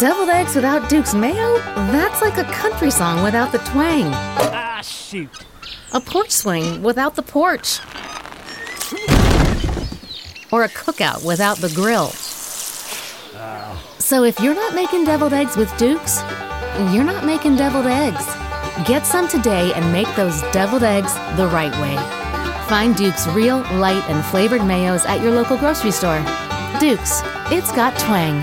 Deviled eggs without Duke's mayo? That's like a country song without the twang. Ah, shoot. A porch swing without the porch. Or a cookout without the grill. So if you're not making deviled eggs with Duke's, you're not making deviled eggs. Get some today and make those deviled eggs the right way. Find Duke's real, light, and flavored mayos at your local grocery store. Duke's, it's got twang.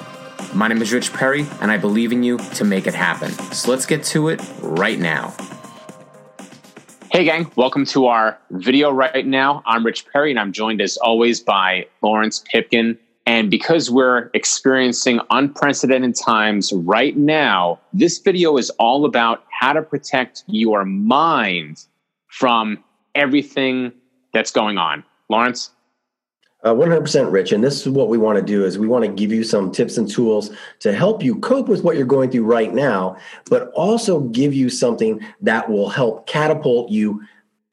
My name is Rich Perry, and I believe in you to make it happen. So let's get to it right now. Hey, gang, welcome to our video right now. I'm Rich Perry, and I'm joined as always by Larunce Pipkin. And because we're experiencing unprecedented times right now, this video is all about how to protect your mind from everything that's going on. Larunce? Uh, 100% rich and this is what we want to do is we want to give you some tips and tools to help you cope with what you're going through right now but also give you something that will help catapult you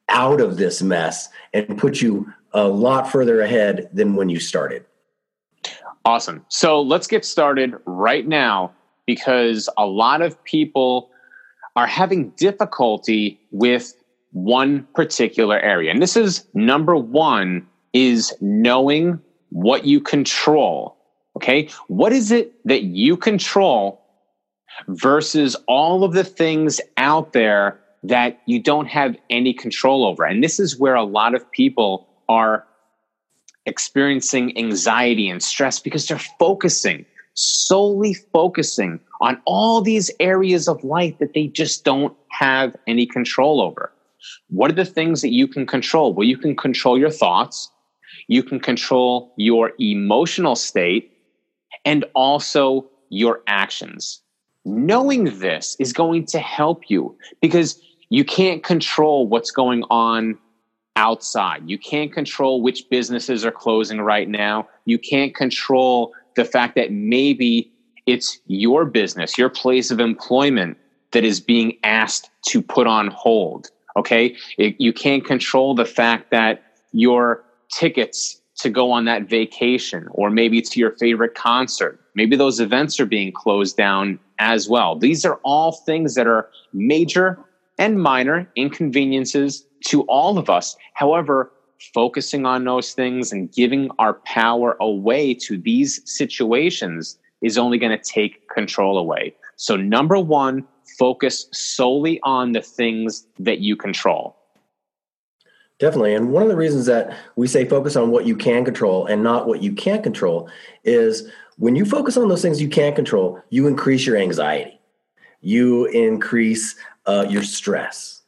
out of this mess and put you a lot further ahead than when you started. Awesome. So let's get started right now because a lot of people are having difficulty with one particular area and this is number one is knowing what you control. Okay. What is it that you control versus all of the things out there that you don't have any control over? And this is where a lot of people are experiencing anxiety and stress because they're focusing, solely focusing on all these areas of life that they just don't have any control over. What are the things that you can control? Well, you can control your thoughts you can control your emotional state and also your actions. Knowing this is going to help you because you can't control what's going on outside. You can't control which businesses are closing right now. You can't control the fact that maybe it's your business, your place of employment that is being asked to put on hold. Okay. It, you can't control the fact that your tickets to go on that vacation or maybe to your favorite concert. Maybe those events are being closed down as well. These are all things that are major and minor inconveniences to all of us. However, focusing on those things and giving our power away to these situations is only going to take control away. So, number one, focus solely on the things that you control. Definitely. And one of the reasons that we say focus on what you can control and not what you can't control is when you focus on those things you can't control, you increase your anxiety, you increase uh, your stress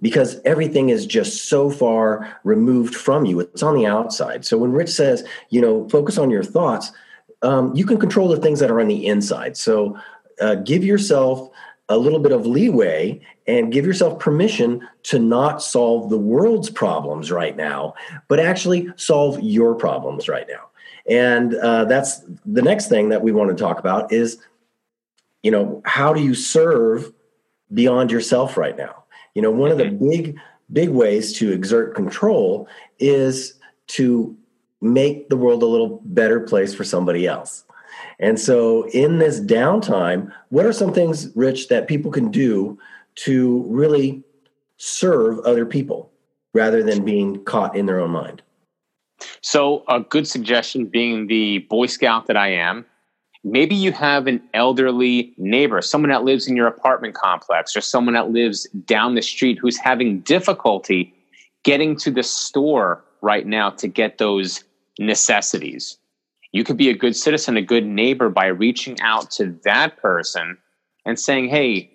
because everything is just so far removed from you. It's on the outside. So when Rich says, you know, focus on your thoughts, um, you can control the things that are on the inside. So uh, give yourself a little bit of leeway and give yourself permission to not solve the world's problems right now, but actually solve your problems right now. And uh, that's the next thing that we want to talk about is, you know, how do you serve beyond yourself right now? You know, one of the mm-hmm. big, big ways to exert control is to make the world a little better place for somebody else. And so, in this downtime, what are some things, Rich, that people can do to really serve other people rather than being caught in their own mind? So, a good suggestion being the Boy Scout that I am, maybe you have an elderly neighbor, someone that lives in your apartment complex, or someone that lives down the street who's having difficulty getting to the store right now to get those necessities you could be a good citizen, a good neighbor by reaching out to that person and saying, Hey,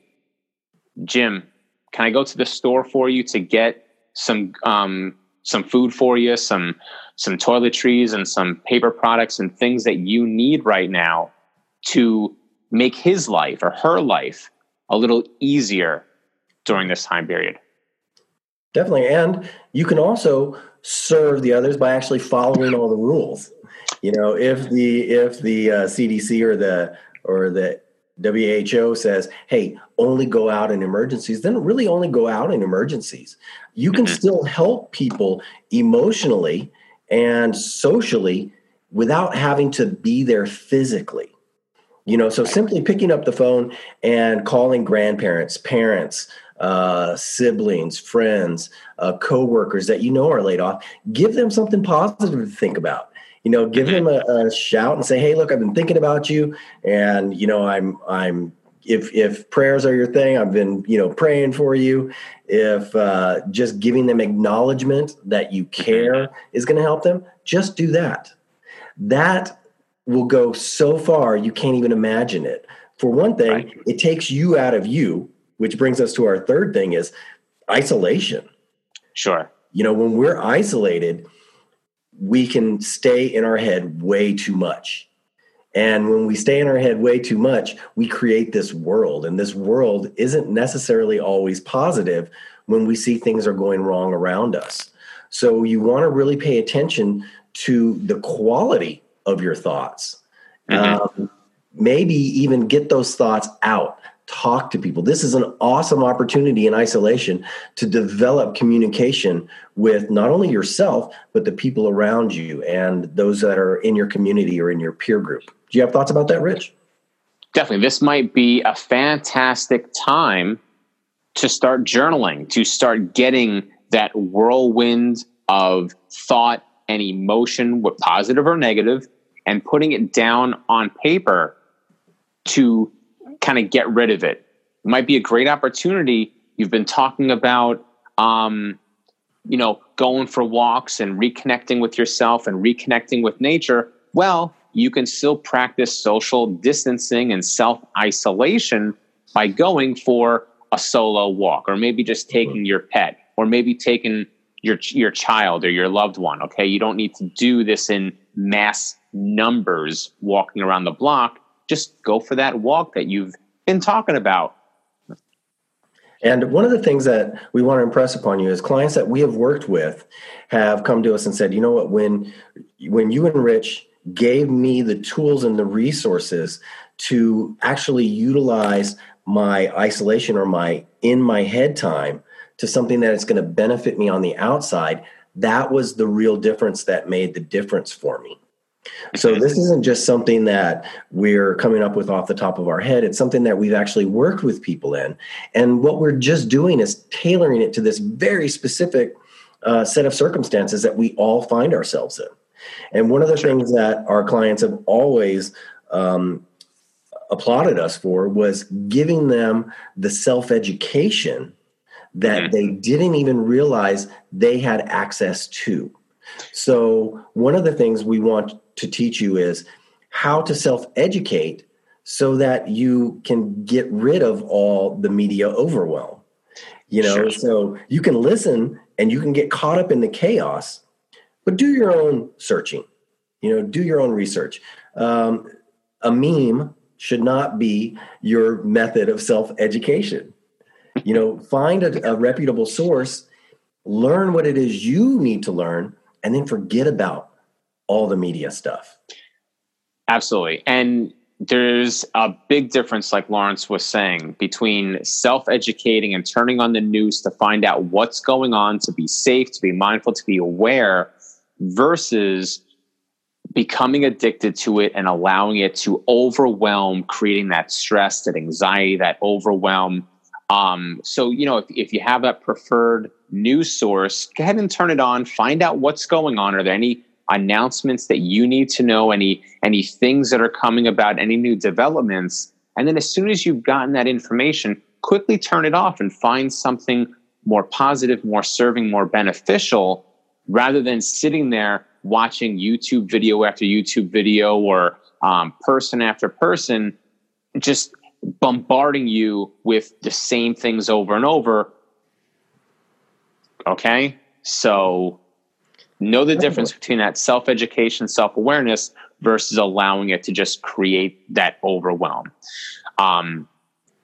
Jim, can I go to the store for you to get some um, some food for you, some some toiletries and some paper products and things that you need right now to make his life or her life a little easier during this time period. Definitely. And you can also serve the others by actually following all the rules. You know, if the if the uh, CDC or the or the WHO says, "Hey, only go out in emergencies," then really only go out in emergencies. You can mm-hmm. still help people emotionally and socially without having to be there physically. You know, so simply picking up the phone and calling grandparents, parents, uh, siblings, friends, uh, coworkers that you know are laid off, give them something positive to think about. You know, give mm-hmm. them a, a shout and say, "Hey, look, I've been thinking about you, and you know, I'm I'm if if prayers are your thing, I've been you know praying for you. If uh, just giving them acknowledgement that you mm-hmm. care is going to help them, just do that. That will go so far you can't even imagine it. For one thing, right. it takes you out of you, which brings us to our third thing is isolation. Sure. You know, when we're isolated, we can stay in our head way too much. And when we stay in our head way too much, we create this world. And this world isn't necessarily always positive when we see things are going wrong around us. So you want to really pay attention to the quality of your thoughts. Mm-hmm. Um, maybe even get those thoughts out. Talk to people. This is an awesome opportunity in isolation to develop communication with not only yourself, but the people around you and those that are in your community or in your peer group. Do you have thoughts about that, Rich? Definitely. This might be a fantastic time to start journaling, to start getting that whirlwind of thought and emotion, positive or negative, and putting it down on paper to kind of get rid of it. It might be a great opportunity. You've been talking about, um, you know, going for walks and reconnecting with yourself and reconnecting with nature. Well, you can still practice social distancing and self isolation by going for a solo walk or maybe just taking your pet or maybe taking your your child or your loved one okay you don't need to do this in mass numbers walking around the block just go for that walk that you've been talking about and one of the things that we want to impress upon you is clients that we have worked with have come to us and said you know what when when you and rich gave me the tools and the resources to actually utilize my isolation or my in my head time to something that is going to benefit me on the outside, that was the real difference that made the difference for me. So this isn't just something that we're coming up with off the top of our head. It's something that we've actually worked with people in. And what we're just doing is tailoring it to this very specific uh, set of circumstances that we all find ourselves in. And one of the things that our clients have always um, applauded us for was giving them the self education that mm-hmm. they didn't even realize they had access to. So, one of the things we want to teach you is how to self educate so that you can get rid of all the media overwhelm. You know, sure. so you can listen and you can get caught up in the chaos, but do your own searching. You know, do your own research. Um, a meme should not be your method of self education you know find a, a reputable source learn what it is you need to learn and then forget about all the media stuff. Absolutely. And there's a big difference like larunce was saying between self-educating and turning on the news to find out what's going on to be safe to be mindful to be aware versus becoming addicted to it and allowing it to overwhelm creating that stress that anxiety that overwhelm. Um, so, you know, if, if you have that preferred news source, go ahead and turn it on, find out what's going on. Are there any announcements that you need to know, any, any things that are coming about, any new developments? And then as soon as you've gotten that information, quickly turn it off and find something more positive, more serving, more beneficial, rather than sitting there watching YouTube video after YouTube video or um, person after person, just bombarding you with the same things over and over. Okay? So know the difference between that self education, self awareness versus allowing it to just create that overwhelm. Um,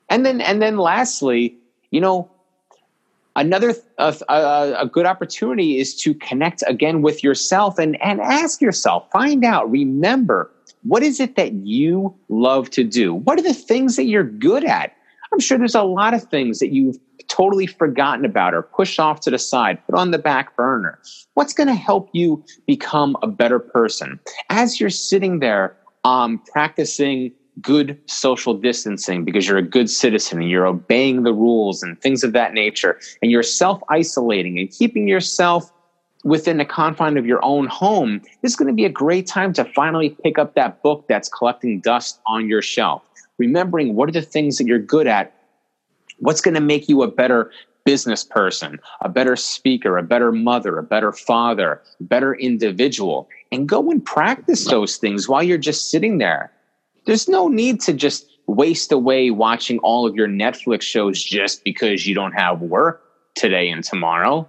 and then, and then lastly, you know, another a, a, good opportunity is to connect again with yourself and and ask yourself find out remember what is it that you love to do? What are the things that you're good at i'm sure there's a lot of things that you've totally forgotten about or pushed off to the side put on the back burner what's going to help you become a better person as you're sitting there um, practicing good social distancing because you're a good citizen and you're obeying the rules and things of that nature, and you're self isolating and keeping yourself within the confine of your own home, this is going to be a great time to finally pick up that book that's collecting dust on your shelf. Remembering what are the things that you're good at, what's going to make you a better business person, a better speaker, a better mother, a better father, better individual, and go and practice those things while you're just sitting there there's no need to just waste away watching all of your Netflix shows just because you don't have work today and tomorrow.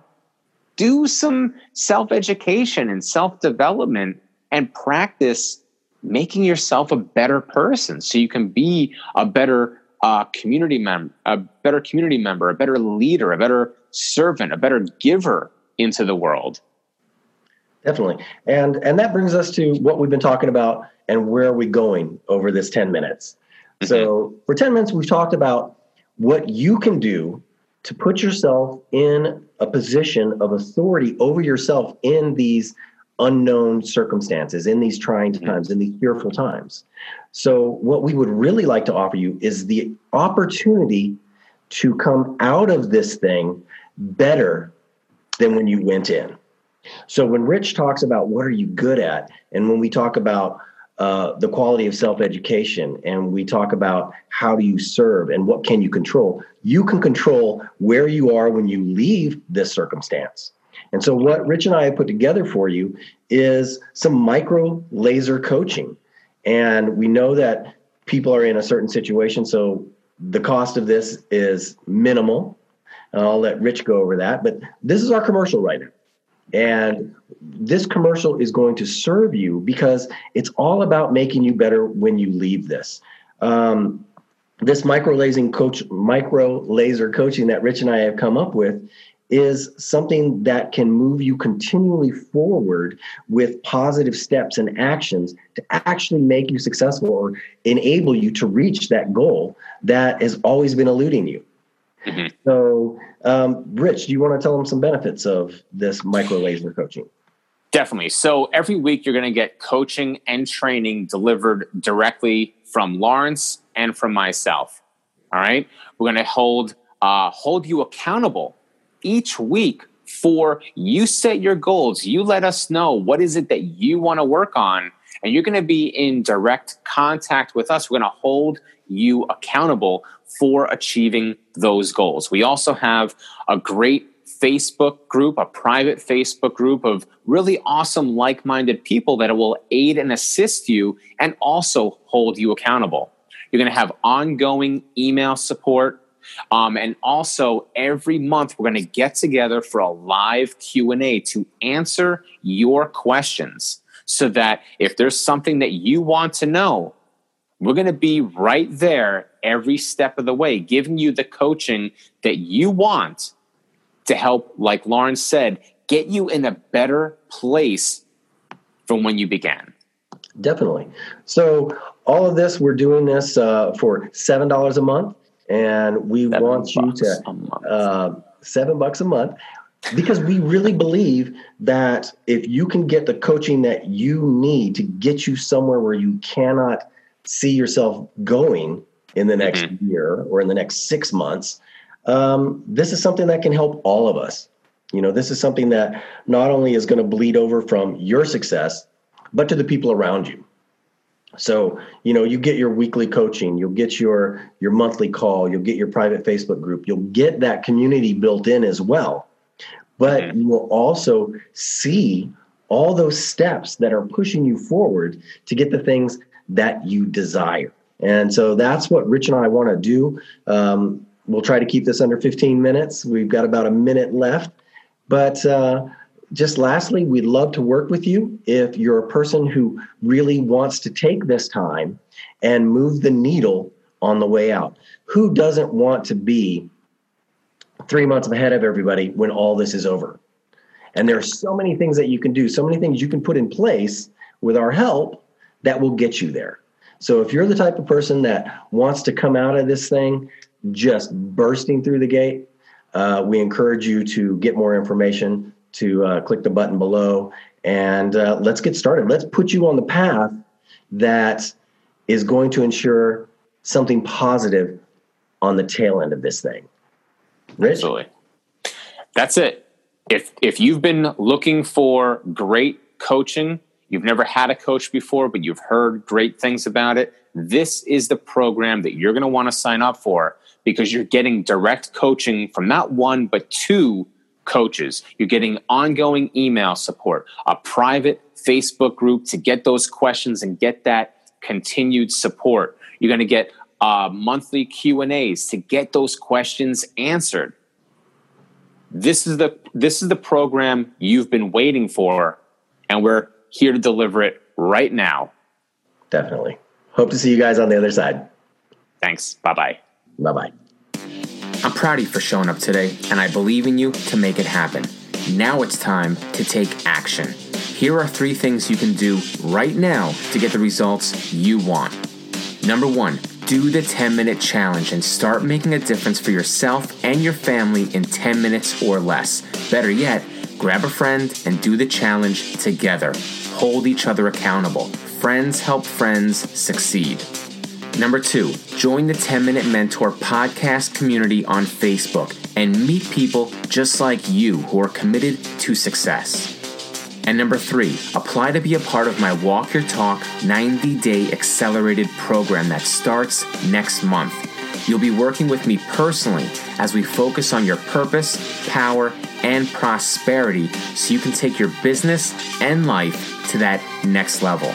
Do some self education and self development and practice making yourself a better person so you can be a better uh, community member, a better community member, a better leader, a better servant, a better giver into the world. Definitely. And and that brings us to what we've been talking about and where are we going over this 10 minutes. Mm-hmm. So for 10 minutes we've talked about what you can do to put yourself in a position of authority over yourself in these unknown circumstances, in these trying mm-hmm. times, in these fearful times. So, what we would really like to offer you is the opportunity to come out of this thing better than when you went in. So when Rich talks about what are you good at, and when we talk about uh, the quality of self-education and we talk about how do you serve and what can you control you can control where you are when you leave this circumstance and so what rich and i have put together for you is some micro laser coaching. And we know that people are in a certain situation so the cost of this is minimal. And i'll let rich go over that but this is our commercial right now. And this commercial is going to serve you because it's all about making you better when you leave this. Um, this micro lasing coach, micro laser coaching that Rich and I have come up with is something that can move you continually forward with positive steps and actions to actually make you successful or enable you to reach that goal that has always been eluding you. Mm-hmm. So, um, Rich, do you want to tell them some benefits of this micro laser coaching? Definitely. So, every week you're going to get coaching and training delivered directly from Larunce and from myself. All right. We're going to hold uh, hold you accountable each week for you set your goals. You let us know what is it that you want to work on, and you're going to be in direct contact with us. We're going to hold you accountable for achieving those goals. We also have a great Facebook group, a private Facebook group of really awesome, like minded people that will aid and assist you and also hold you accountable. You're going to have ongoing email support. Um, and also every month we're going to get together for a live q&a to answer your questions so that if there's something that you want to know we're going to be right there every step of the way, giving you the coaching that you want to help, like Larunce said, get you in a better place from when you began. Definitely. So, all of this, we're doing this uh, for $7 a month. And we seven want you to, uh, seven bucks a month because we really believe that if you can get the coaching that you need to get you somewhere where you cannot see yourself going in the next mm-hmm. year or in the next six months, um, this is something that can help all of us. You know, this is something that not only is going to bleed over from your success, but to the people around you. So, you know, you get your weekly coaching, you'll get your your monthly call, you'll get your private Facebook group, you'll get that community built in as well. But mm-hmm. you will also see all those steps that are pushing you forward to get the things that you desire. And so that's what Rich and I want to do. Um, we'll try to keep this under 15 minutes. We've got about a minute left. But uh, just lastly, we'd love to work with you if you're a person who really wants to take this time and move the needle on the way out. Who doesn't want to be three months ahead of everybody when all this is over? And there are so many things that you can do, so many things you can put in place with our help that will get you there. So if you're the type of person that wants to come out of this thing just bursting through the gate, uh, we encourage you to get more information, to uh, click the button below, and uh, let's get started. Let's put you on the path that is going to ensure something positive on the tail end of this thing. Rich? Absolutely. That's it. If if you've been looking for great coaching, you've never had a coach before, but you've heard great things about it, this is the program that you're going to want to sign up for because you're getting direct coaching from not one but two coaches. You're getting ongoing email support, a private Facebook group to get those questions and get that continued support. You're going to get uh, monthly Q and A's to get those questions answered. This is the this is the program you've been waiting for, and we're here to deliver it right now. Definitely. Hope to see you guys on the other side. Thanks. Bye bye. Bye bye. I'm proud of you for showing up today, and I believe in you to make it happen. Now it's time to take action. Here are three things you can do right now to get the results you want. Number one, do the 10 minute challenge and start making a difference for yourself and your family in 10 minutes or less. Better yet, grab a friend and do the challenge together. Hold each other accountable. Friends help friends succeed. Number two, join the 10 Minute Mentor podcast community on Facebook and meet people just like you who are committed to success. And number three, apply to be a part of my Walk Your Talk 90 day accelerated program that starts next month. You'll be working with me personally as we focus on your purpose, power, and prosperity so you can take your business and life to that next level.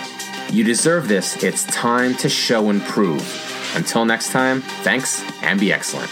You deserve this. It's time to show and prove. Until next time, thanks and be excellent.